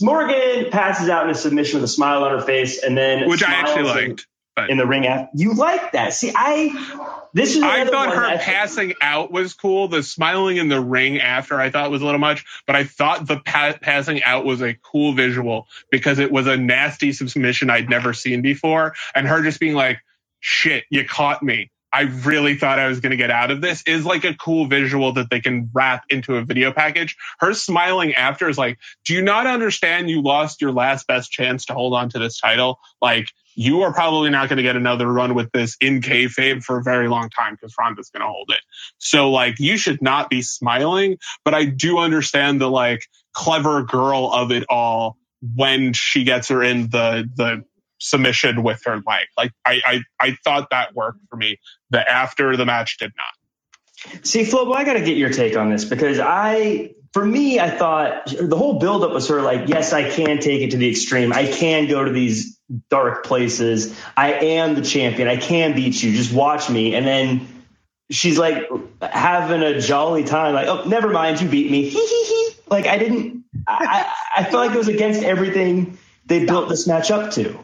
Morgan passes out in a submission with a smile on her face, and then
which I actually liked
in the ring. After. You like that? See, I this is.
I thought her passing out was cool. The smiling in the ring after I thought was a little much, but I thought the pa- passing out was a cool visual because it was a nasty submission I'd never seen before, and her just being like, "Shit, you caught me." I really thought I was going to get out of this is like a cool visual that they can wrap into a video package. Her smiling after is like, do you not understand you lost your last best chance to hold on to this title? Like, you are probably not going to get another run with this in kayfabe for a very long time because Ronda's going to hold it. So, like, you should not be smiling, but I do understand the like clever girl of it all when she gets her in the the submission with her leg. Like I, I, I thought that worked for me. The after the match did not.
See, Flo, I got to get your take on this because I, for me, I thought the whole buildup was her like, yes, I can take it to the extreme. I can go to these dark places. I am the champion. I can beat you. Just watch me. And then she's like having a jolly time. Like, oh, never mind, you beat me. like I didn't. I, I feel like it was against everything they built this match up to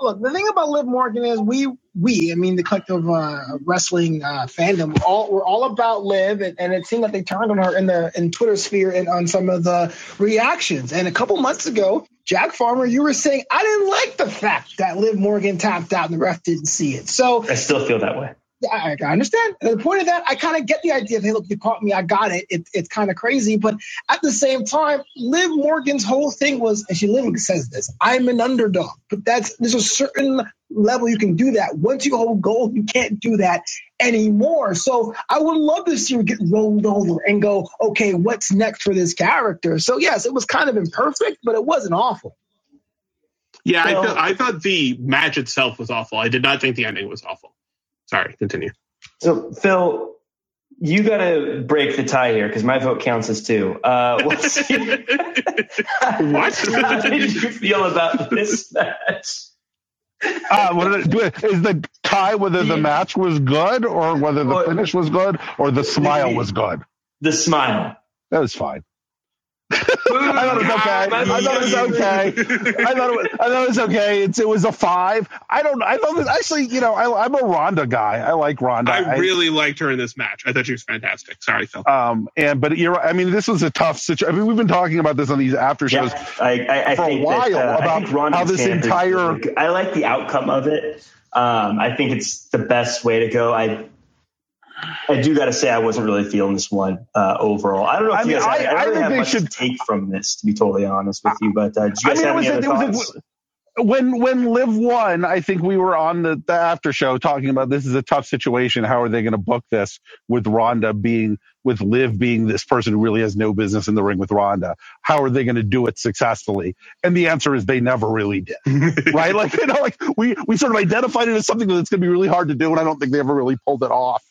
look, the thing about Liv Morgan is we we, I mean the collective uh, wrestling uh, fandom, all we're all about Liv, and, and, it seemed like they turned on her in the in Twitter sphere and on some of the reactions. And a couple months ago, Jack Farmer, you were saying I didn't like the fact that Liv Morgan tapped out and the ref didn't see it. So
I still feel that way.
I, I understand. And the point of that, I kind of get the idea of, hey, look, you caught me, I got it. it it's kind of crazy. But at the same time, Liv Morgan's whole thing was, and she literally says this, I'm an underdog. But that's there's a certain level you can do that. Once you hold gold, you can't do that anymore. So I would love to see her get rolled over and go, okay, what's next for this character? So yes, it was kind of imperfect, but it wasn't awful.
Yeah, so, I, th- I thought the match itself was awful. I did not think the ending was awful. Sorry, continue.
So, Phil, you got to break the tie here because my vote counts as two. Uh,
what?
How did you feel about this match?
Uh, what do, is the tie whether the match was good or whether the finish was good or the smile was good?
The smile.
That was fine. I thought it was okay. I thought it was okay. I thought it was, I thought it was okay. It's, it was a five. I don't. I thought it, actually. You know, I, I'm a Ronda guy. I like Ronda.
I really liked her in this match. I thought she was fantastic. Sorry, Phil.
Um, and but you're. I mean, this was a tough situation. I mean, we've been talking about this on these after shows
Yeah, I, I, I
for a
think
while
that, uh,
about
think
how this entire.
I like the outcome of it. Um, I think it's the best way to go. I I do got to say I wasn't really feeling this one uh, overall. I don't know if
I
you
mean,
guys.
I-
I,
I
really have
they
much
should-
to take from this, to be totally honest with you. But uh, do you
I
guys
mean,
have any
a,
other thoughts?
a, when when Liv won. I think we were on the, the after show talking about this is a tough situation. How are they going to book this with Ronda being with Liv being this person who really has no business in the ring with Ronda? How are they going to do it successfully? And the answer is they never really did. right? Like you know, like we we sort of identified it as something that's going to be really hard to do, and I don't think they ever really pulled it off.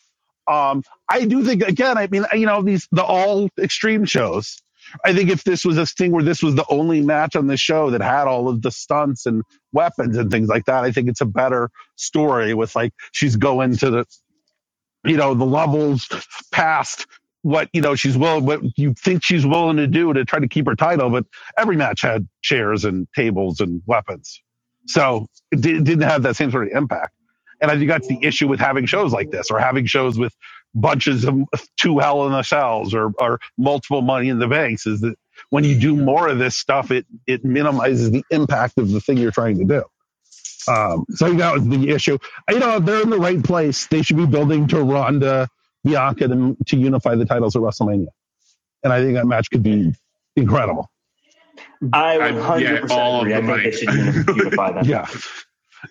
Um, I do think again. I mean, you know, these the all extreme shows. I think if this was a thing where this was the only match on the show that had all of the stunts and weapons and things like that, I think it's a better story with like she's going to the, you know, the levels past what you know she's willing, what you think she's willing to do to try to keep her title. But every match had chairs and tables and weapons, so it di- didn't have that same sort of impact. And I think that's the issue with having shows like this or having shows with bunches of two hell in the cells or, or multiple money in the banks is that when you do more of this stuff, it, it minimizes the impact of the thing you're trying to do. Um, so that was the issue. You know, they're in the right place. They should be building to Ronda, Bianca to, to unify the titles at WrestleMania. And I think that match could be incredible.
I
I-
100
yeah,
percent
all of
agree. I
them
think they should unify that.
Yeah.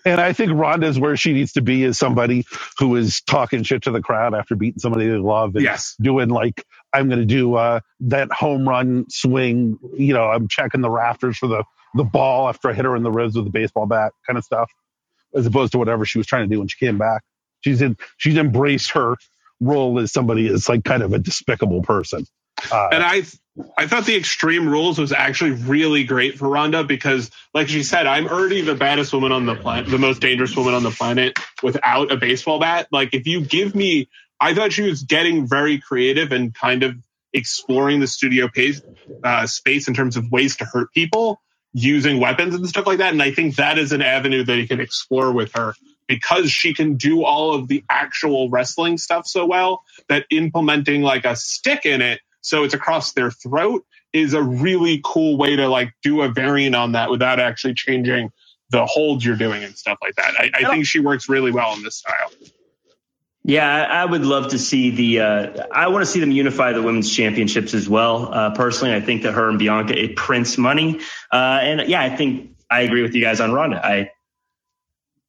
And I think Ronda's where she needs to be is somebody who is talking shit to the crowd after beating somebody they love and
Yes.
doing like, I'm going to do uh, that home run swing. You know, I'm checking the rafters for the, the ball after I hit her in the ribs with a baseball bat kind of stuff, as opposed to whatever she was trying to do when she came back. She's in, she's embraced her role as somebody as like kind of a despicable person. Uh,
And I I thought the Extreme Rules was actually really great for Ronda because, like she said, I'm already the baddest woman on the planet, the most dangerous woman on the planet without a baseball bat. Like, if you give me, I thought she was getting very creative and kind of exploring the studio pace, uh, space in terms of ways to hurt people using weapons and stuff like that. And I think that is an avenue that you can explore with her because she can do all of the actual wrestling stuff so well that implementing like a stick in it so it's across their throat is a really cool way to like do a variant on that without actually changing the holds you're doing and stuff like that. I, I think she works really well in this style.
Yeah, I I would love to see the. Uh, I want to see them unify the women's championships as well. Uh, personally, I think that her and Bianca it prints money, uh, and yeah, I think I agree with you guys on Ronda. I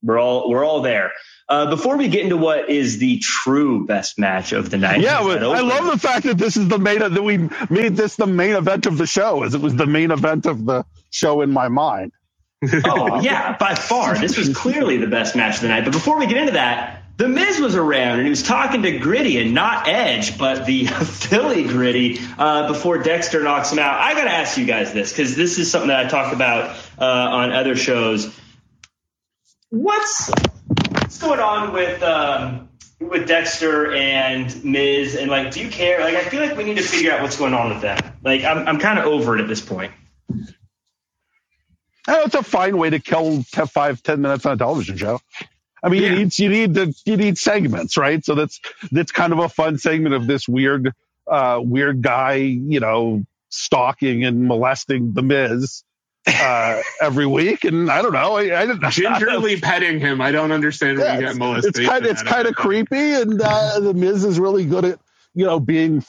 we're all we're all there. Uh, before we get into what is the true best match of the night,
Yeah, I love the fact that this is the main that we made this the main event of the show, as it was the main event of the show in my mind.
Oh yeah, by far. This was clearly the best match of the night. But before we get into that, The Miz was around and he was talking to Gritty and not Edge, but the Philly Gritty uh, before Dexter knocks him out. I got to ask you guys this because this is something that I talked about uh, on other shows. What's what's going on with um, with Dexter and Miz and like, do you care? Like, I feel like we need to figure out what's going on with them. Like, I'm I'm kind of over it at this point.
Oh, it's a fine way to kill five, ten minutes on a television show. I mean,
Yeah.
you need you need the you need segments, right? So that's that's kind of a fun segment of this weird, uh, weird guy, you know, stalking and molesting the Miz uh, every week, and I don't know, I, I didn't
Gingerly petting him. I don't understand when
Yeah,
you get molested.
it's kind of it's kind of creepy, and uh, the Miz is really good at you know being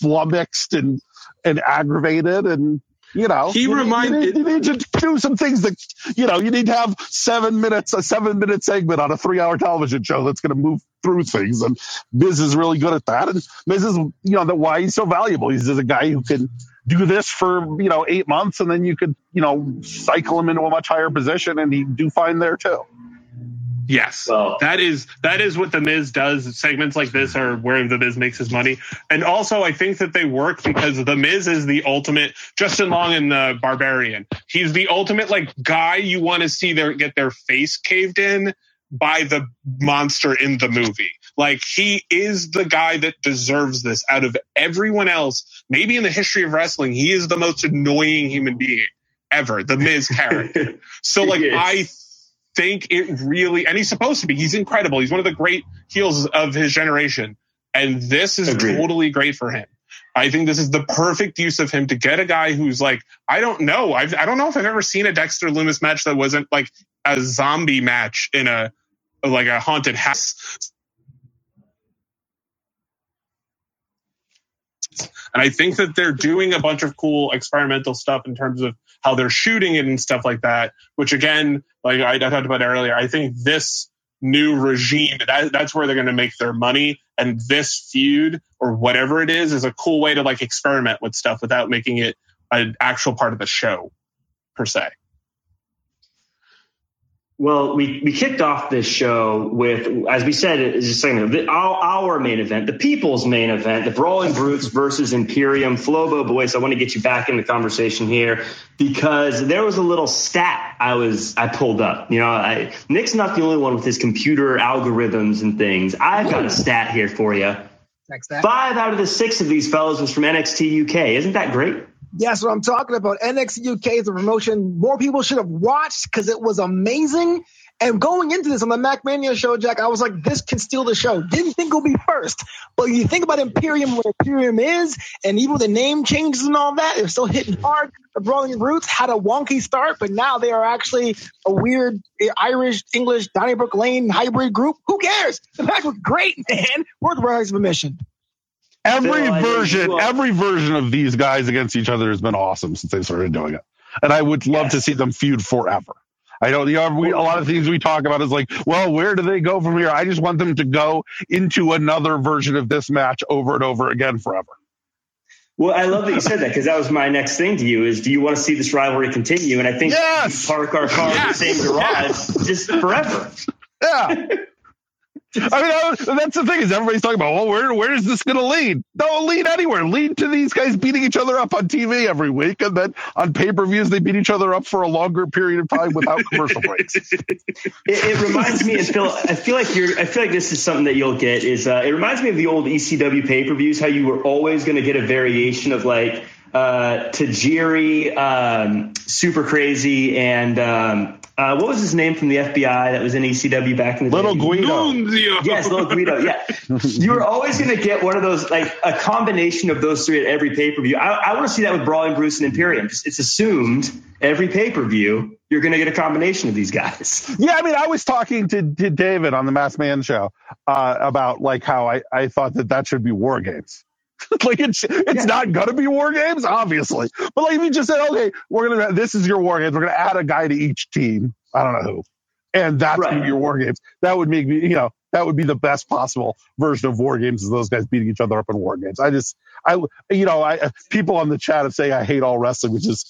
flummoxed and and aggravated, and you know
He
you, need-
reminded-
you, need, you need to do some things that you know you need to have seven minutes a seven minute segment on a three hour television show that's going to move through things, and Miz is really good at that, and Miz is you know that why he's so valuable. He's just a guy who can do this for you know eight months, and then you could you know cycle him into a much higher position, and he do fine there too.
Yes,
Well-
that is that is what the Miz does. Segments like this are where the Miz makes his money, and also I think that they work because the Miz is the ultimate. Justin Long and the Barbarian, he's the ultimate like guy you want to see their get their face caved in by the monster in the movie. Like he is the guy that deserves this out of everyone else. Maybe in the history of wrestling, he is the most annoying human being ever, the Miz character. so like I think it really and he's supposed to be. He's incredible. He's one of the great heels of his generation. And this is Agreed. totally great for him. I think this is the perfect use of him to get a guy who's like, I don't know. I've, I don't know if I've ever seen a Dexter Lumis match that wasn't like a zombie match in a, like a haunted house. And I think that they're doing a bunch of cool experimental stuff in terms of how they're shooting it and stuff like that, which again, like I, I talked about earlier, I think this new regime, that, that's where they're going to make their money. And this feud or whatever it is is a cool way to like experiment with stuff without making it an actual part of the show per se.
Well, we, we kicked off this show with, as we said, just saying our, our main event, the people's main event, the Brawling Brutes versus Imperium. Flobo Boyce, I want to get you back in the conversation here because there was a little stat I was I pulled up. You know, I, Nick's not the only one with his computer algorithms and things. I've got a stat here for you. Five out of the six of these fellows was from NXT UK. Isn't that great?
Yes, what I'm talking about. NXT UK is a promotion more people should have watched because it was amazing. And going into this on the MacMania show, Jack, I was like, this can steal the show. Didn't think it'll be first. But you think about Imperium, what Imperium is, and even the name changes and all that, they're still hitting hard. The Brawling Brutes had a wonky start, but now they are actually a weird Irish, English, Donnybrook Lane hybrid group. Who cares? The match was great, man. Worth the price of admission.
Every Phil, version, every version of these guys against each other has been awesome since they started doing it, and I would love yes. to see them feud forever. I don't, you know, we, a lot of things we talk about is like, well, where do they go from here? I just want them to go into another version of this match over and over again forever.
Well, I love that you said that because that was my next thing to you is do you want to see this rivalry continue? And I think
yes!
park our car yes! in the same garage yes! just forever.
Yeah. I mean, that's the thing is everybody's talking about, well, where where is this going to lead? Don't lead anywhere. Lead to these guys beating each other up on TV every week, and then on pay per views they beat each other up for a longer period of time without commercial breaks.
It, it, reminds me, and Phil, I feel like you're. I feel like this is something that you'll get. Is uh, it reminds me of the old ECW pay per views? How you were always going to get a variation of like uh, Tajiri, um, Super Crazy, and um, uh, what was his name from the FBI that was in ECW back in the day?
Little
day?
Guido.
Yes, Little Guido. Yeah, you were always going to get one of those, like a combination of those three at every pay per view. I, I want to see that with Brawling Brutes and Imperium. It's assumed every pay per view you're going to get a combination of these guys.
Yeah, I mean, I was talking to, to David on the Masked Man show uh, about like how I, I thought that that should be war games. like it's it's yeah. not gonna be war games, obviously. But like if you just said, okay, we're gonna this is your war games, we're gonna add a guy to each team. I don't know who. And that's right. be your war games. That would make me, you know, that would be the best possible version of war games is those guys beating each other up in war games. I just I you know, I people on the chat have saying I hate all wrestling, which is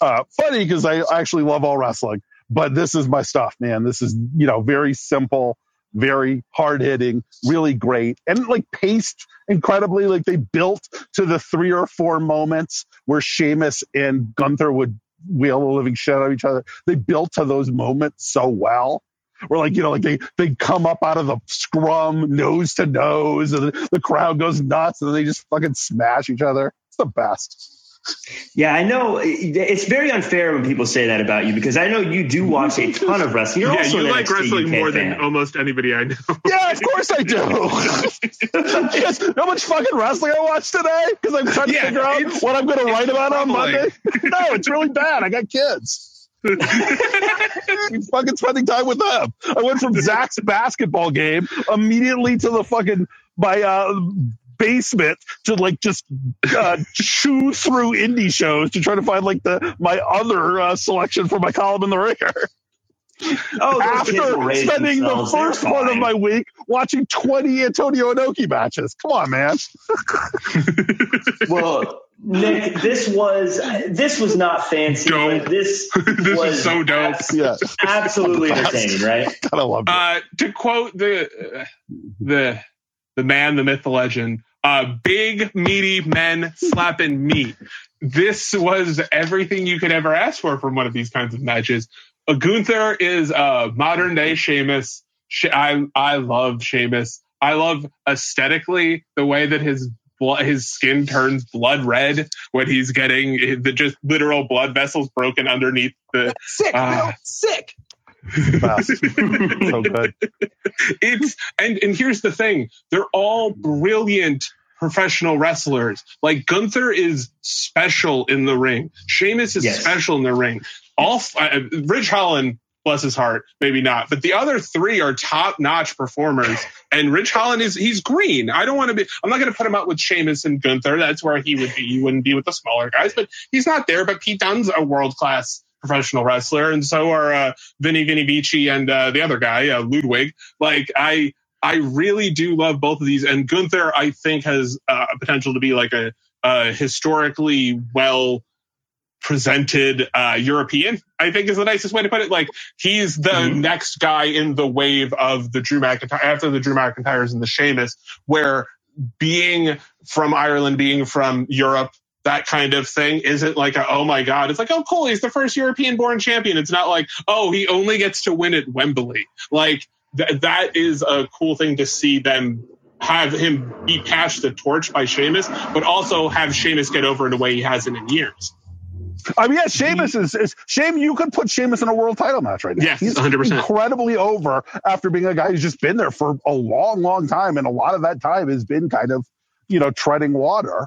uh, funny because I actually love all wrestling. But this is my stuff, man. This is, you know, very simple very hard hitting, really great, and like paced incredibly. Like they built to the three or four moments where Sheamus and Gunther would wheel the living shit out of each other. They built to those moments so well. Where like you know like they they come up out of the scrum nose to nose and the, the crowd goes nuts and they just fucking smash each other. It's the best.
Yeah, I know it's very unfair when people say that about you because I know you do watch a ton of wrestling. You're
yeah,
also
you like
NXT
wrestling
UK
more
fan.
than almost anybody I know.
Yeah, of course I do. yes, how much fucking wrestling I watched today? Because I'm trying to yeah, figure out what I'm going to write about on Monday. no, it's really bad. I got kids. fucking spending time with them. I went from Zach's basketball game immediately to the fucking my uh, basement to like just uh, chew through indie shows to try to find like the my other uh, selection for my column in the Ringer.
Oh,
after spending the first part of my week watching 20 Antonio Inoki matches. Come on, man.
well, Nick, this was this was not fancy. Dope. This,
this was so dope.
Abs- yeah. absolutely entertaining, right?
I love it.
Uh, to quote the uh, the the man, the myth, the legend uh, big, meaty men slapping meat. This was everything you could ever ask for from one of these kinds of matches. Uh, Gunther is a modern day Sheamus. I I love Sheamus. I love aesthetically the way that his blood, his skin turns blood red when he's getting the just literal blood vessels broken underneath the.
Sick. Bill, sick.
Best. so good.
it's and and here's the thing. They're all brilliant professional wrestlers. Like gunther is special in the ring. Sheamus is
Yes.
special in the ring. All f- uh, Ridge Holland bless his heart maybe not but the other three are top notch performers and Ridge Holland is he's green. I don't want to be i'm not going to put him out with Sheamus and gunther. That's where he would be. You wouldn't be with the smaller guys but he's not there but pete dunne's a world class professional wrestler and so are uh, Vinny Vinny Vinci and uh, the other guy, uh, Ludwig. Like I, I really do love both of these, and Gunther I think has uh, a potential to be like a, a historically well presented uh, European. I think is the nicest way to put it. Like he's the
Mhm.
next guy in the wave of the Drew McIntyre after the Drew McIntyres and the Sheamus, where being from Ireland, being from Europe, that kind of thing isn't like a, oh my god it's like oh cool he's the first european born champion it's not like oh he only gets to win at wembley like th- that is a cool thing to see them have him be passed the torch by Sheamus, but also have Sheamus get over in a way he hasn't in years.
I mean, yeah, Sheamus is, is Sheamus. You could put Sheamus in a world title match right now.
Yes,
he's
100%.
incredibly over after being a guy who's just been there for a long, long time, and a lot of that time has been kind of, you know, treading water.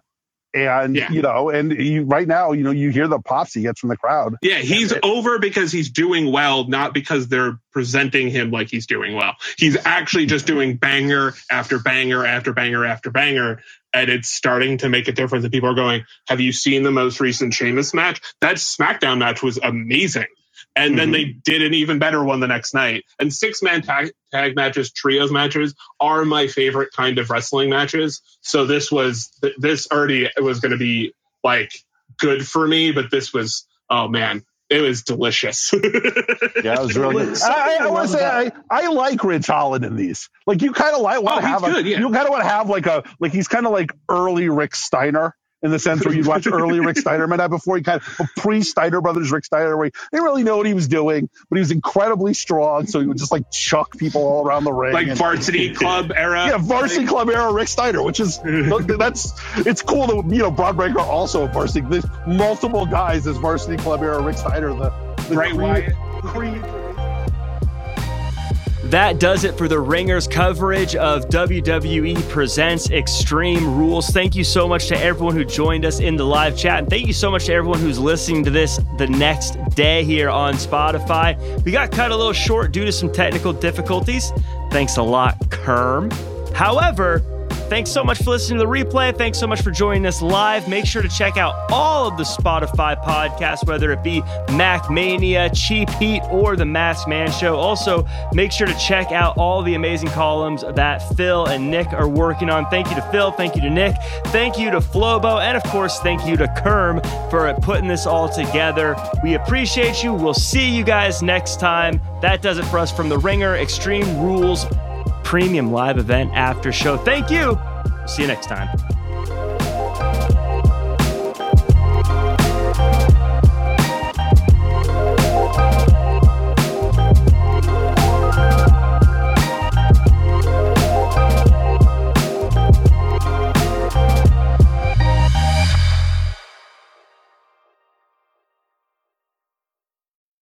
And
Yeah.
you know, and you, right now, you know, you hear the pops he gets from the crowd.
Yeah, he's over because he's doing well, not because they're presenting him like he's doing well. He's actually just doing banger after banger after banger after banger. And it's starting to make a difference. And people are going, Have you seen the most recent Sheamus match? That SmackDown match was amazing. And then
Mhm.
they did an even better one the next night. And six man tag, tag matches, trios matches are my favorite kind of wrestling matches. So this was, this already was going to be like good for me, but this was, oh man, it was delicious.
Yeah, it was really good. I, I,
I
want to say I, I like Ridge Holland in these. Like you kind of like want
Oh,
to
he's
have a,
yeah.
you kind of want to have like a like he's kind of like early Rick Steiner in the sense where you watch early Rick Steiner, that before he kind of pre Steiner Brothers Rick Steiner, where he didn't really know what he was doing, but he was incredibly strong, so he would just like chuck people all around the ring.
like
and-
varsity club era.
yeah, varsity club era Rick Steiner, which is that's it's cool that you know Broad Breaker also a varsity. There's multiple guys as varsity club era Rick Steiner. The, the
Bray
Creed-
Wyatt.
Creed-
That does it for the Ringers coverage of WWE Presents Extreme Rules. Thank you so much to everyone who joined us in the live chat. And thank you so much to everyone who's listening to this the next day here on Spotify. We got cut a little short due to some technical difficulties. Thanks a lot, Kerm. However, Thanks so much for listening to the replay. Thanks so much for joining us live. Make sure to check out all of the Spotify podcasts, whether it be Mac Mania, Cheap Heat, or The Masked Man Show. Also, make sure to check out all the amazing columns that Phil and Nick are working on. Thank you to Phil. Thank you to Nick. Thank you to Flobo. And of course, thank you to Kerm for putting this all together. We appreciate you. We'll see you guys next time. That does it for us from The Ringer Extreme Rules premium live event after show. Thank you. See you next time.